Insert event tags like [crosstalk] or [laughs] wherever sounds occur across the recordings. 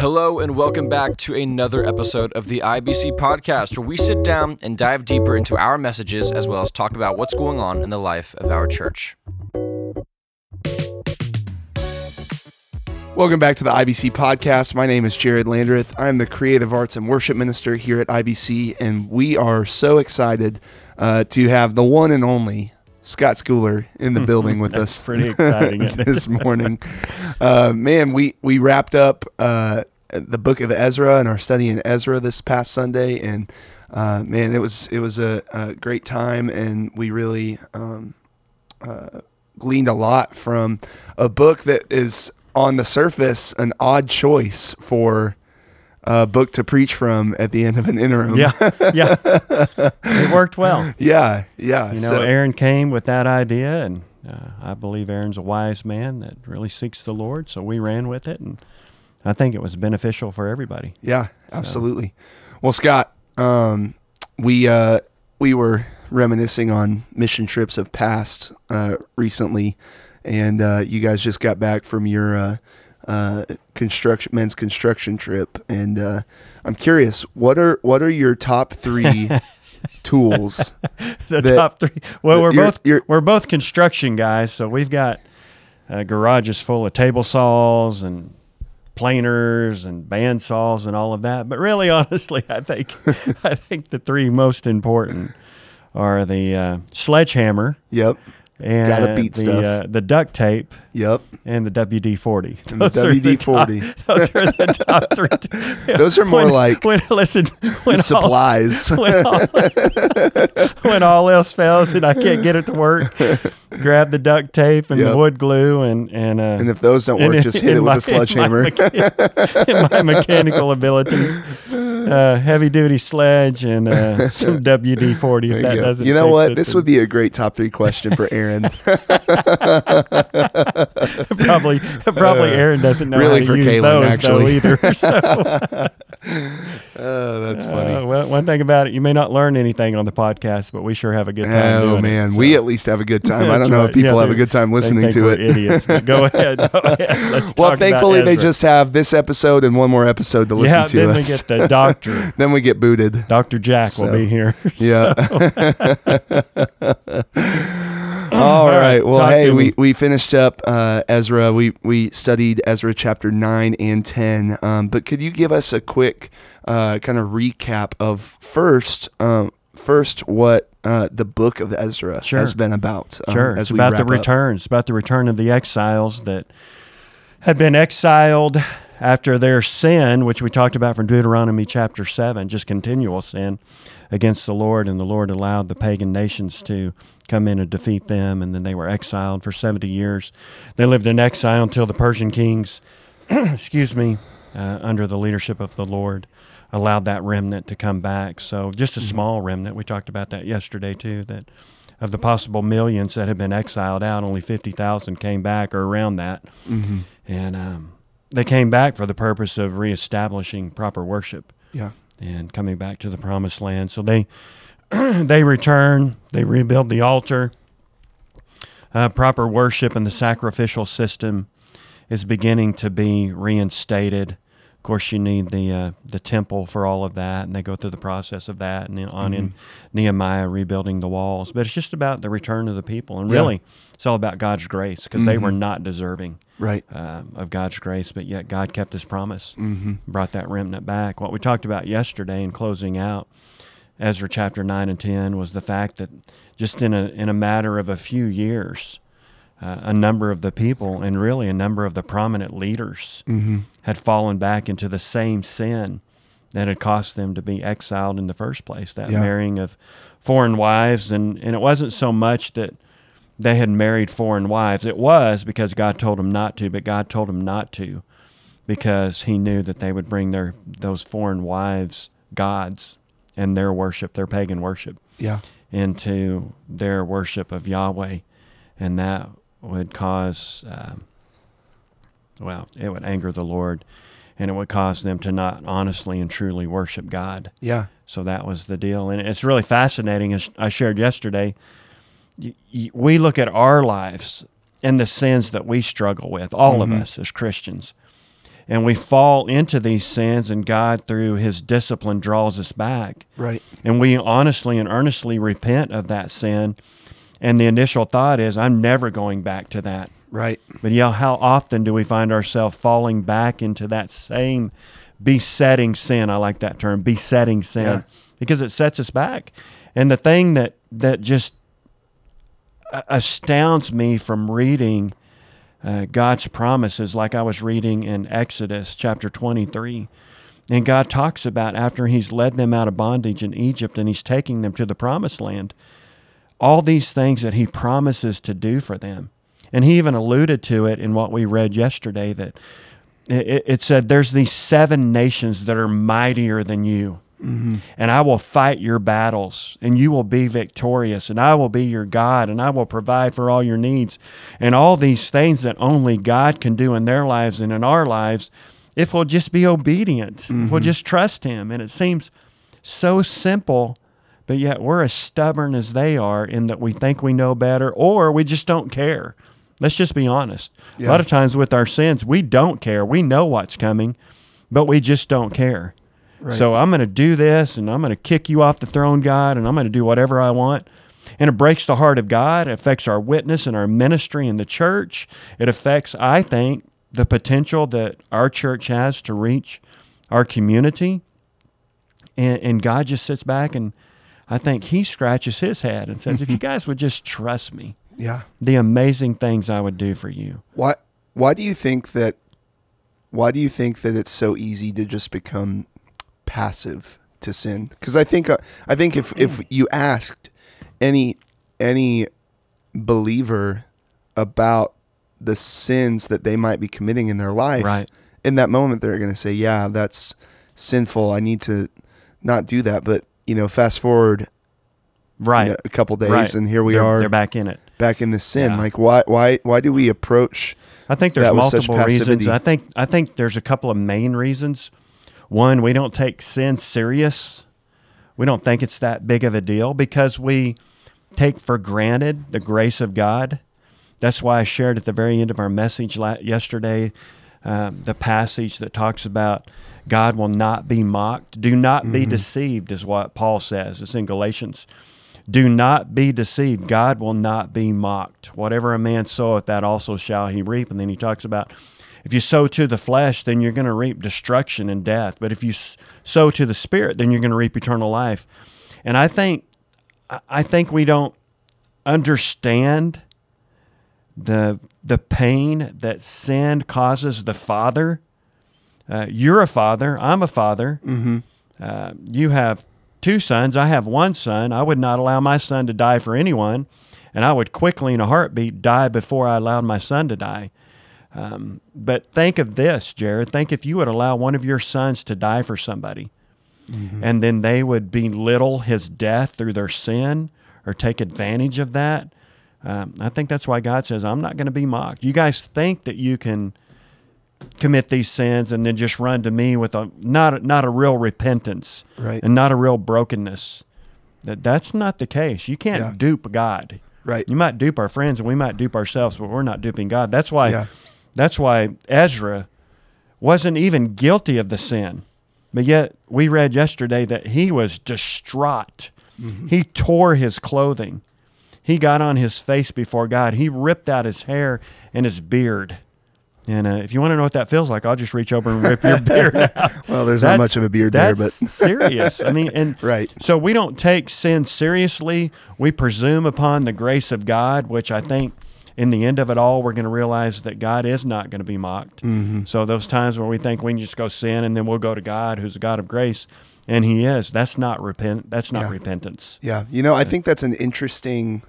Hello, and welcome back to another episode of the IBC podcast, where we sit down and dive deeper into our messages as well as talk about what's going on in the life of our church. Welcome back to the IBC podcast. My name is Jared Landreth. I'm the creative arts and worship minister here at IBC, and we are so excited uh, to have the one and only Scott Schooler in the building with [laughs] us. pretty exciting, [laughs] this morning. Uh, man, we we wrapped up uh, the book of Ezra and our study in Ezra this past Sunday, and uh, man, it was it was a, a great time, and we really um, uh, gleaned a lot from a book that is on the surface an odd choice for a book to preach from at the end of an interim. Yeah, yeah. [laughs] It worked well. yeah, yeah. You know, so- Aaron came with that idea, and uh, I believe Aaron's a wise man that really seeks the Lord. So we ran with it, and I think it was beneficial for everybody. Yeah, absolutely. Well, Scott, um, we uh, we were reminiscing on mission trips of past uh, recently, and uh, you guys just got back from your uh, construction men's construction trip, and uh, I'm curious what are what are your top three [laughs] tools? The That- top three. Well, we're you're- both you're- we're both construction guys, so we've got uh, garages full of table saws and planers and band saws and all of that. But really, [laughs] honestly, I think [laughs] I think the three most important are the uh, sledgehammer Yep, and Gotta beat the stuff. Uh, the duct tape yep. and the WD forty. And the WD-40. [laughs] Those are the top three. [laughs] Those are more When- like when listen when all, supplies. [laughs] when all, when all else fails and I can't get it to work, grab the duct tape and Yep. the wood glue and and uh, and if those don't work, just hit it with my- a sledgehammer. In my, in my mechanical abilities, uh, heavy duty sledge and uh, [laughs] some WD forty. If that you doesn't, You know what? This then would be a great top three question for Aaron. [laughs] probably probably Aaron doesn't know Uh, really how to use those actually. though either. So, [laughs] oh, that's funny. uh, well, one thing about it, you may not learn anything on the podcast, but we sure have a good time. Oh man, it, we at least have a good time. I don't know right. if people Yeah, have a good time listening to it. idiots. But go [laughs] ahead. Go ahead. Let's Well, thankfully they just have this episode and one more episode to listen yeah. to then we get the doctor. [laughs] then we get booted. Doctor Jack So, will be here. [laughs] Yeah. All right. Well, talk hey, we, we finished up uh, Ezra. We we studied Ezra chapter nine and ten. Um, but could you give us a quick uh, kind of recap of first um, first what uh, the book of Ezra Sure. has been about? um, Sure. as It's we about the up? return. It's about the return of the exiles that had been exiled after their sin, which we talked about from Deuteronomy chapter 7, just continual sin against the Lord. And the Lord allowed the pagan nations to come in and defeat them. And then they were exiled for 70 years. They lived in exile until the Persian kings, [clears throat] excuse me, uh, under the leadership of the Lord, allowed that remnant to come back. So just a small remnant. We talked about that yesterday too. That of the possible millions that had been exiled out, only fifty thousand came back or around that, Mm-hmm. and um, they came back for the purpose of reestablishing proper worship Yeah. And coming back to the promised land. So they [clears throat] they return, they rebuild the altar. Uh, proper worship and the sacrificial system is beginning to be reinstated. Of course, you need the uh, the temple for all of that, and they go through the process of that, and then on in Nehemiah rebuilding the walls. But it's just about the return of the people, and Yeah. really, it's all about God's grace because they were not deserving Right. uh, of God's grace, but yet God kept His promise, Mm-hmm. brought that remnant back. What we talked about yesterday in closing out Ezra chapter nine and ten was the fact that just in a in a matter of a few years, uh, a number of the people and really a number of the prominent leaders Mm-hmm. had fallen back into the same sin that had cost them to be exiled in the first place. That Yeah. marrying of foreign wives, and and it wasn't so much that they had married foreign wives. It was because God told them not to, but God told them not to because He knew that they would bring their those foreign wives gods and their worship, their pagan worship, Yeah. into their worship of Yahweh, and that would cause, um, well, it would anger the Lord, and it would cause them to not honestly and truly worship God. Yeah. So that was the deal, and it's really fascinating. As I shared yesterday, we look at our lives and the sins that we struggle with, all of us as Christians, and we fall into these sins, and God, through His discipline, draws us back. Right. And we honestly and earnestly repent of that sin. And the initial thought is, I'm never going back to that. Right. But yeah, how often do we find ourselves falling back into that same besetting sin? I like that term, besetting sin, Yeah. because it sets us back. And the thing that that just astounds me from reading uh, God's promises, like I was reading in Exodus chapter 23. And God talks about after He's led them out of bondage in Egypt and He's taking them to the promised land, all these things that He promises to do for them. And He even alluded to it in what we read yesterday that it, it said, There's these seven nations that are mightier than you mm-hmm. and I will fight your battles, and you will be victorious, and I will be your God, and I will provide for all your needs. And all these things that only God can do in their lives and in our lives if we'll just be obedient, if we'll mm-hmm. just trust Him. And it seems so simple, but yet we're as stubborn as they are in that we think we know better or we just don't care. Let's just be honest. A lot of times with our sins, we don't care. We know what's coming, but we just don't care. Right. So I'm going to do this and I'm going to kick you off the throne, God, and I'm going to do whatever I want. And it breaks the heart of God. It affects our witness and our ministry in the church. It affects, I think, the potential that our church has to reach our community. And, and God just sits back and I think he scratches his head and says, if you [laughs] guys would just trust me, Yeah. the amazing things I would do for you. Why why do you think that why do you think that it's so easy to just become passive to sin? Cuz I think uh, I think if if you asked any any believer about the sins that they might be committing in their life, Right. in that moment they're going to say, "Yeah, that's sinful. I need to not do that." But, you know, fast forward you Right. know, a couple days right. and here we They're- are They're back in it. back in the sin. Yeah. Like why why why do we approach I think there's that with such multiple reasons. I think I think there's a couple of main reasons. One, we don't take sin serious. We don't think it's that big of a deal because we take for granted the grace of God. That's why I shared at the very end of our message yesterday um, the passage that talks about God will not be mocked. Do not be deceived, is what Paul says. It's in Galatians. Do not be deceived. God will not be mocked. Whatever a man soweth, that also shall he reap. And then he talks about if you sow to the flesh, then you're going to reap destruction and death. But if you sow to the spirit, then you're going to reap eternal life. And I think, I think we don't understand the the pain that sin causes the father. Uh, you're a father. I'm a father. Mm-hmm. Uh, you have two sons. I have one son. I would not allow my son to die for anyone, and I would quickly, in a heartbeat, die before I allowed my son to die. Um, but think of this, Jared. Think if you would allow one of your sons to die for somebody, and then they would belittle his death through their sin or take advantage of that. Um, I think that's why God says, I'm not going to be mocked. You guys think that you can commit these sins and then just run to me with a not not a real repentance Right. and not a real brokenness. That that's not the case. You can't Yeah. dupe God. right? You might dupe our friends and we might dupe ourselves, but we're not duping God. That's why Yeah. that's why Ezra wasn't even guilty of the sin. But yet we read yesterday that he was distraught. He tore his clothing. He got on his face before God. He ripped out his hair and his beard. And uh, if you want to know what that feels like, I'll just reach over and rip your beard out. [laughs] Well, there's not much of a beard there, but serious. I mean, and [laughs] Right. So we don't take sin seriously. We presume upon the grace of God, which I think in the end of it all, we're going to realize that God is not going to be mocked. Mm-hmm. So those times where we think we can just go sin and then we'll go to God, who's a God of grace, and He is. That's not repent. That's not Yeah. repentance. yeah, you know, I think that's an interesting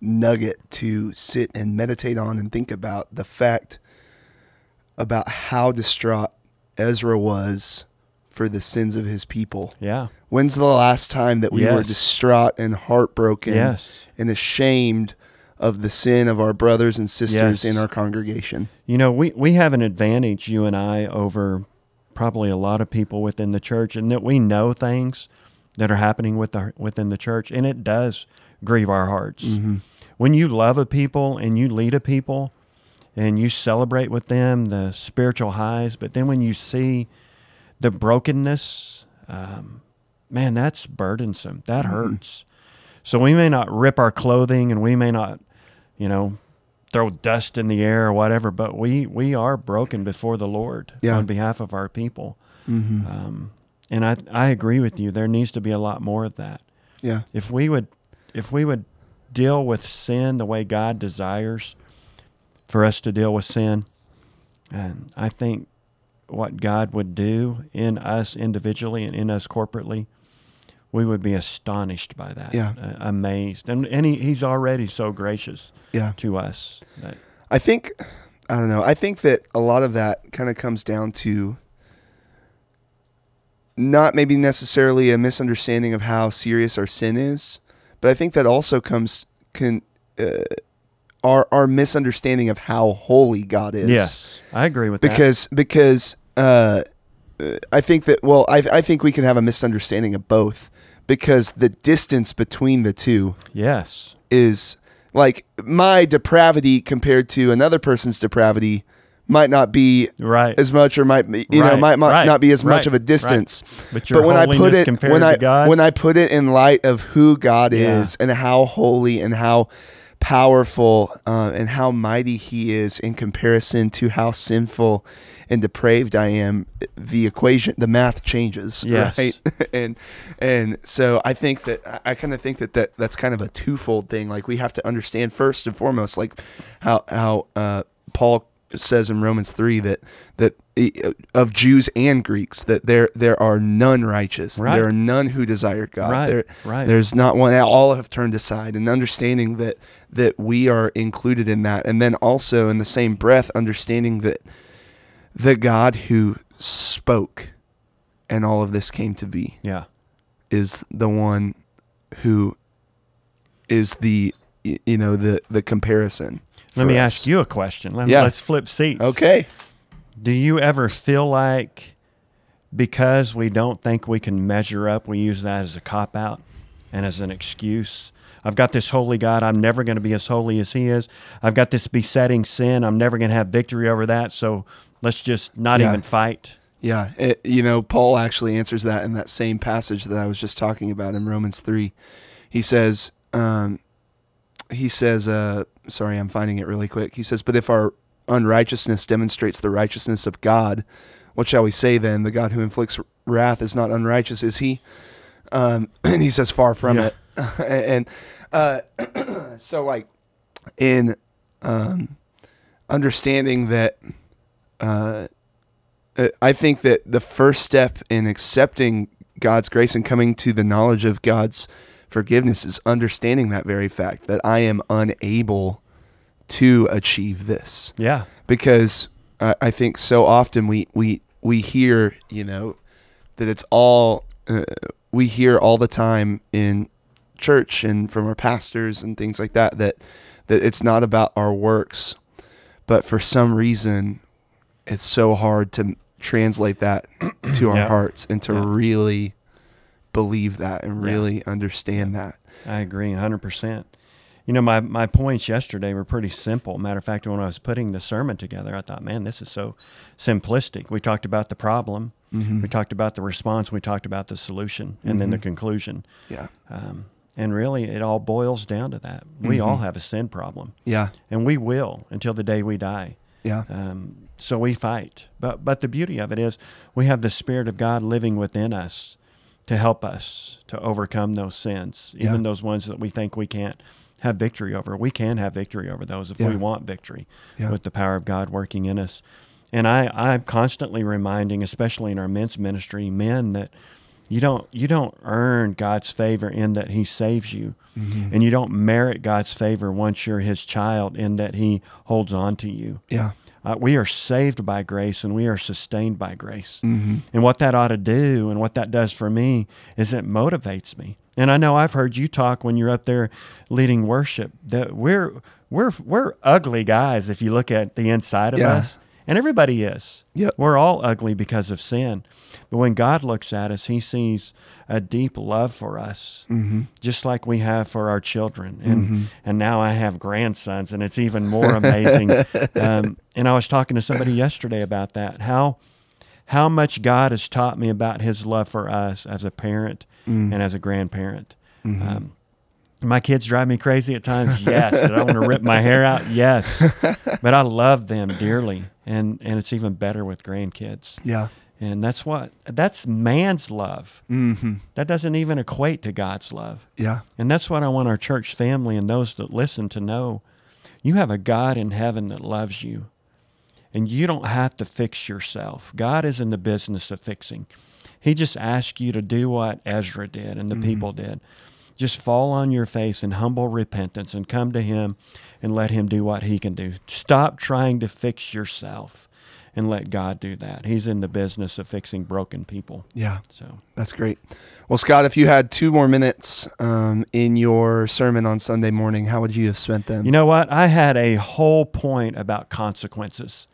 nugget to sit and meditate on and think about the fact about how distraught Ezra was for the sins of his people. Yeah. When's the last time that we were distraught and heartbroken Yes. and ashamed of the sin of our brothers and sisters Yes. in our congregation? You know, we, we have an advantage, you and I, over probably a lot of people within the church, in that we know things that are happening with the, within the church, and it does grieve our hearts. When you love a people and you lead a people, and you celebrate with them the spiritual highs, but then when you see the brokenness, um, man, that's burdensome. That hurts. So we may not rip our clothing and we may not, you know, throw dust in the air or whatever, but we, we are broken before the Lord Yeah. on behalf of our people. Um, and I, I agree with you. There needs to be a lot more of that. Yeah. If we would, if we would deal with sin the way God desires for us to deal with sin, and I think what God would do in us individually and in us corporately, we would be astonished by that. Yeah. uh, amazed, and and he, He's already so gracious Yeah. to us. I think I don't know. I think that a lot of that kind of comes down to not maybe necessarily a misunderstanding of how serious our sin is, but I think that also comes can uh, our our misunderstanding of how holy God is. yes, I agree with that. because because uh, uh, I think that well I I think we can have a misunderstanding of both because the distance between the two yes, is like my depravity compared to another person's depravity might not be right. as much or might you know might, might right, not be as much of a distance But your when I put it when I God's- when I put it in light of who God Yeah. is and how holy and how powerful uh, and how mighty He is in comparison to how sinful and depraved I am, the equation, the math changes, Yes. [laughs] right? and and so I think that I- I kind of think that, that that's kind of a twofold thing. Like we have to understand first and foremost, like how how uh, Paul says in Romans three that that uh, of Jews and Greeks that there there are none righteous, Right. there are none who desire God. Right, There, right. There's not one. All have turned aside, and understanding that that we are included in that, and then also in the same breath understanding that the God who spoke and all of this came to be yeah, is the one who is the you know the the comparison. Let me us. ask you a question. Let, Yeah. Let's flip seats. Okay. Do you ever feel like because we don't think we can measure up, we use that as a cop out and as an excuse? I've got this holy God. I'm never going to be as holy as He is. I've got this besetting sin. I'm never going to have victory over that. So let's just not Yeah. even fight. Yeah, it, you know, Paul actually answers that in that same passage that I was just talking about in Romans three. He says, um, he says, uh, sorry, I'm finding it really quick. He says, but if our unrighteousness demonstrates the righteousness of God, what shall we say then? The God who inflicts wrath is not unrighteous, is he? Um, [clears throat] and he says, far from Yeah. it. [laughs] and uh, [clears throat] so, like, in um, understanding that. Uh, uh, I think that the first step in accepting God's grace and coming to the knowledge of God's forgiveness is understanding that very fact that I am unable to achieve this. Yeah. Because I I think so often we, we, we hear, you know, that it's all, uh, we hear all the time in church and from our pastors and things like that, that, that it's not about our works. But for some reason, it's so hard to translate that to our Yeah. hearts and to Yeah. really believe that and Yeah. really understand that. I agree 100%. You know, my, my points yesterday were pretty simple. Matter of fact, when I was putting the sermon together, I thought, man, this is so simplistic. We talked about the problem, we talked about the response, we talked about the solution, and then the conclusion. Yeah. Um, and really, it all boils down to that. We all have a sin problem, Yeah. and we will until the day we die. Yeah. Um, so we fight. But but the beauty of it is we have the Spirit of God living within us to help us to overcome those sins, even Yeah. those ones that we think we can't have victory over. We can have victory over those if we want victory Yeah. with the power of God working in us. And I, I'm constantly reminding, especially in our men's ministry, men that you don't you don't earn God's favor in that He saves you, Mm-hmm. and you don't merit God's favor once you're His child in that He holds on to you. Yeah. Uh, we are saved by grace and we are sustained by grace. Mm-hmm. And what that ought to do and what that does for me is it motivates me. And I know I've heard you talk when you're up there leading worship that we're we're we're ugly guys if you look at the inside of Yeah. us. And everybody is. Yep. We're all ugly because of sin. But when God looks at us, he sees a deep love for us, Mm-hmm. just like we have for our children. And and now I have grandsons, and it's even more amazing. [laughs] um, and I was talking to somebody yesterday about that. How how much God has taught me about His love for us as a parent and as a grandparent. Um, my kids drive me crazy at times. Yes. Did I want to rip my hair out? Yes. [laughs] But I love them dearly, and and it's even better with grandkids. Yeah. And that's what that's man's love. Mm-hmm. That doesn't even equate to God's love. Yeah. And that's what I want our church family and those that listen to know. You have a God in heaven that loves you. And you don't have to fix yourself. God is in the business of fixing. He just asks you to do what Ezra did and the people did. Just fall on your face in humble repentance and come to Him and let Him do what He can do. Stop trying to fix yourself and let God do that. He's in the business of fixing broken people. Yeah. So. That's great. Well, Scott, if you had two more minutes um, in your sermon on Sunday morning, how would you have spent them? You know what? I had a whole point about consequences.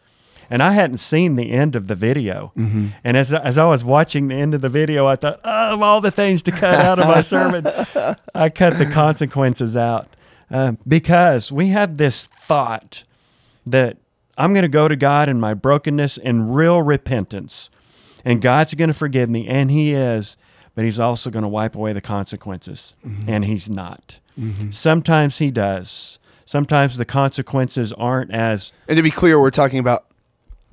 And I hadn't seen the end of the video. Mm-hmm. And as, as I was watching the end of the video, I thought, oh, of all the things to cut out of my sermon, [laughs] I cut the consequences out. Um, because we have this thought that I'm going to go to God in my brokenness and real repentance, and God's going to forgive me, and He is, but He's also going to wipe away the consequences, and He's not. Sometimes He does. Sometimes the consequences aren't as and to be clear, we're talking about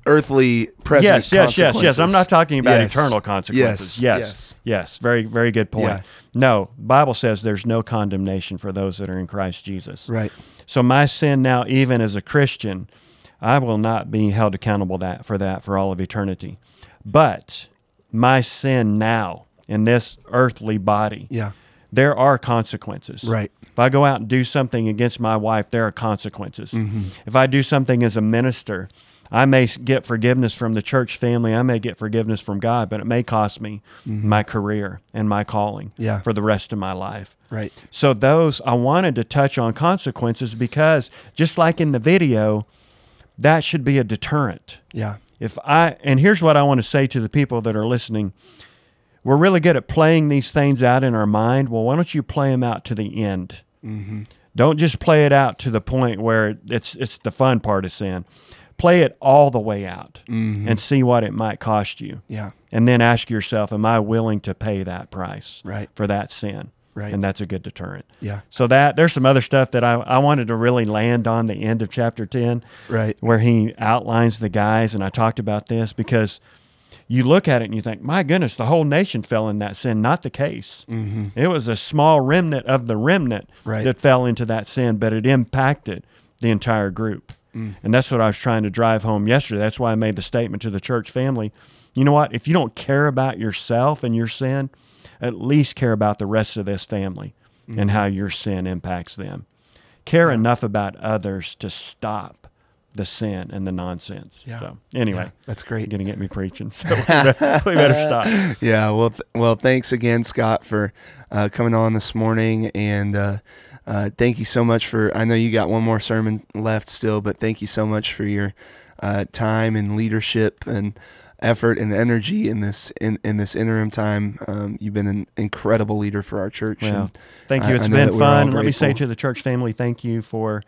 earthly present yes, yes, yes, yes. I'm not talking about Yes. eternal consequences. Yes, Yes, yes. yes, Very, very good point. Yeah. No, Bible says there's no condemnation for those that are in Christ Jesus. Right. So my sin now, even as a Christian, I will not be held accountable that for that for all of eternity. But my sin now in this earthly body, Yeah. there are consequences. Right. If I go out and do something against my wife, there are consequences. Mm-hmm. If I do something as a minister, I may get forgiveness from the church family. I may get forgiveness from God, but it may cost me my career and my calling Mm-hmm. Yeah. for the rest of my life. Right. So those I wanted to touch on consequences because just like in the video, that should be a deterrent. Yeah. If I and here's what I want to say to the people that are listening. We're really good at playing these things out in our mind. Well, why don't you play them out to the end? Don't just play it out to the point where it's it's the fun part of sin. Play it all the way out and see what it might cost you. Yeah. And then ask yourself, am I willing to pay that price Right. for that sin? Right. And that's a good deterrent. Yeah. So that there's some other stuff that I, I wanted to really land on the end of chapter 10 Right. where he outlines the guys and I talked about this because you look at it and you think, my goodness, the whole nation fell in that sin. Not the case. Mm-hmm. It was a small remnant of the remnant Right. that fell into that sin, but it impacted the entire group. And that's what I was trying to drive home yesterday. That's why I made the statement to the church family. You know what? If you don't care about yourself and your sin, at least care about the rest of this family and how your sin impacts them. Care enough about others to stop the sin and the nonsense. Yeah. So anyway, Yeah. That's great. going to get me preaching. So [laughs] [laughs] we better, we better stop. Yeah, well, th- well, thanks again, Scott, for uh, coming on this morning, and uh, uh, thank you so much for. I know you got one more sermon left still, but thank you so much for your uh, time and leadership and effort and energy in this in, in this interim time. Um, you've been an incredible leader for our church. Well, and thank you. I It's know been fun. Let me say to the church family, thank you for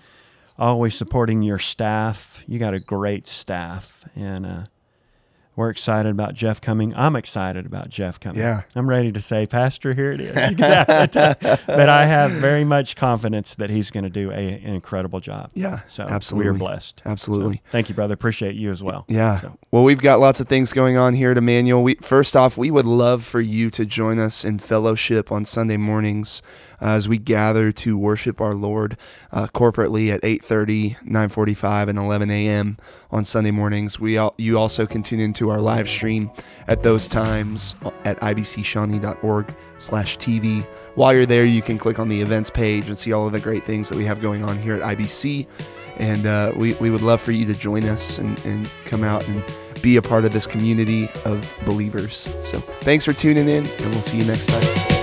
always supporting your staff. You got a great staff, and uh, we're excited about Jeff coming. I'm excited about Jeff coming. Yeah. I'm ready to say, Pastor, here it is. [laughs] [laughs] But I have very much confidence that he's going to do a, an incredible job. Yeah, So absolutely. we are blessed. Absolutely. So thank you, brother. Appreciate you as well. Yeah. So- Well, we've got lots of things going on here at Immanuel. We, first off, we would love for you to join us in fellowship on Sunday mornings as we gather to worship our Lord uh, corporately at 8.30, 9.45, and 11 a.m. on Sunday mornings. We all, You also can tune into our live stream at those times at ibcshawnee.org slash TV. While you're there, you can click on the events page and see all of the great things that we have going on here at IBC. And uh, we, we would love for you to join us and, and come out and be a part of this community of believers. So thanks for tuning in, and we'll see you next time.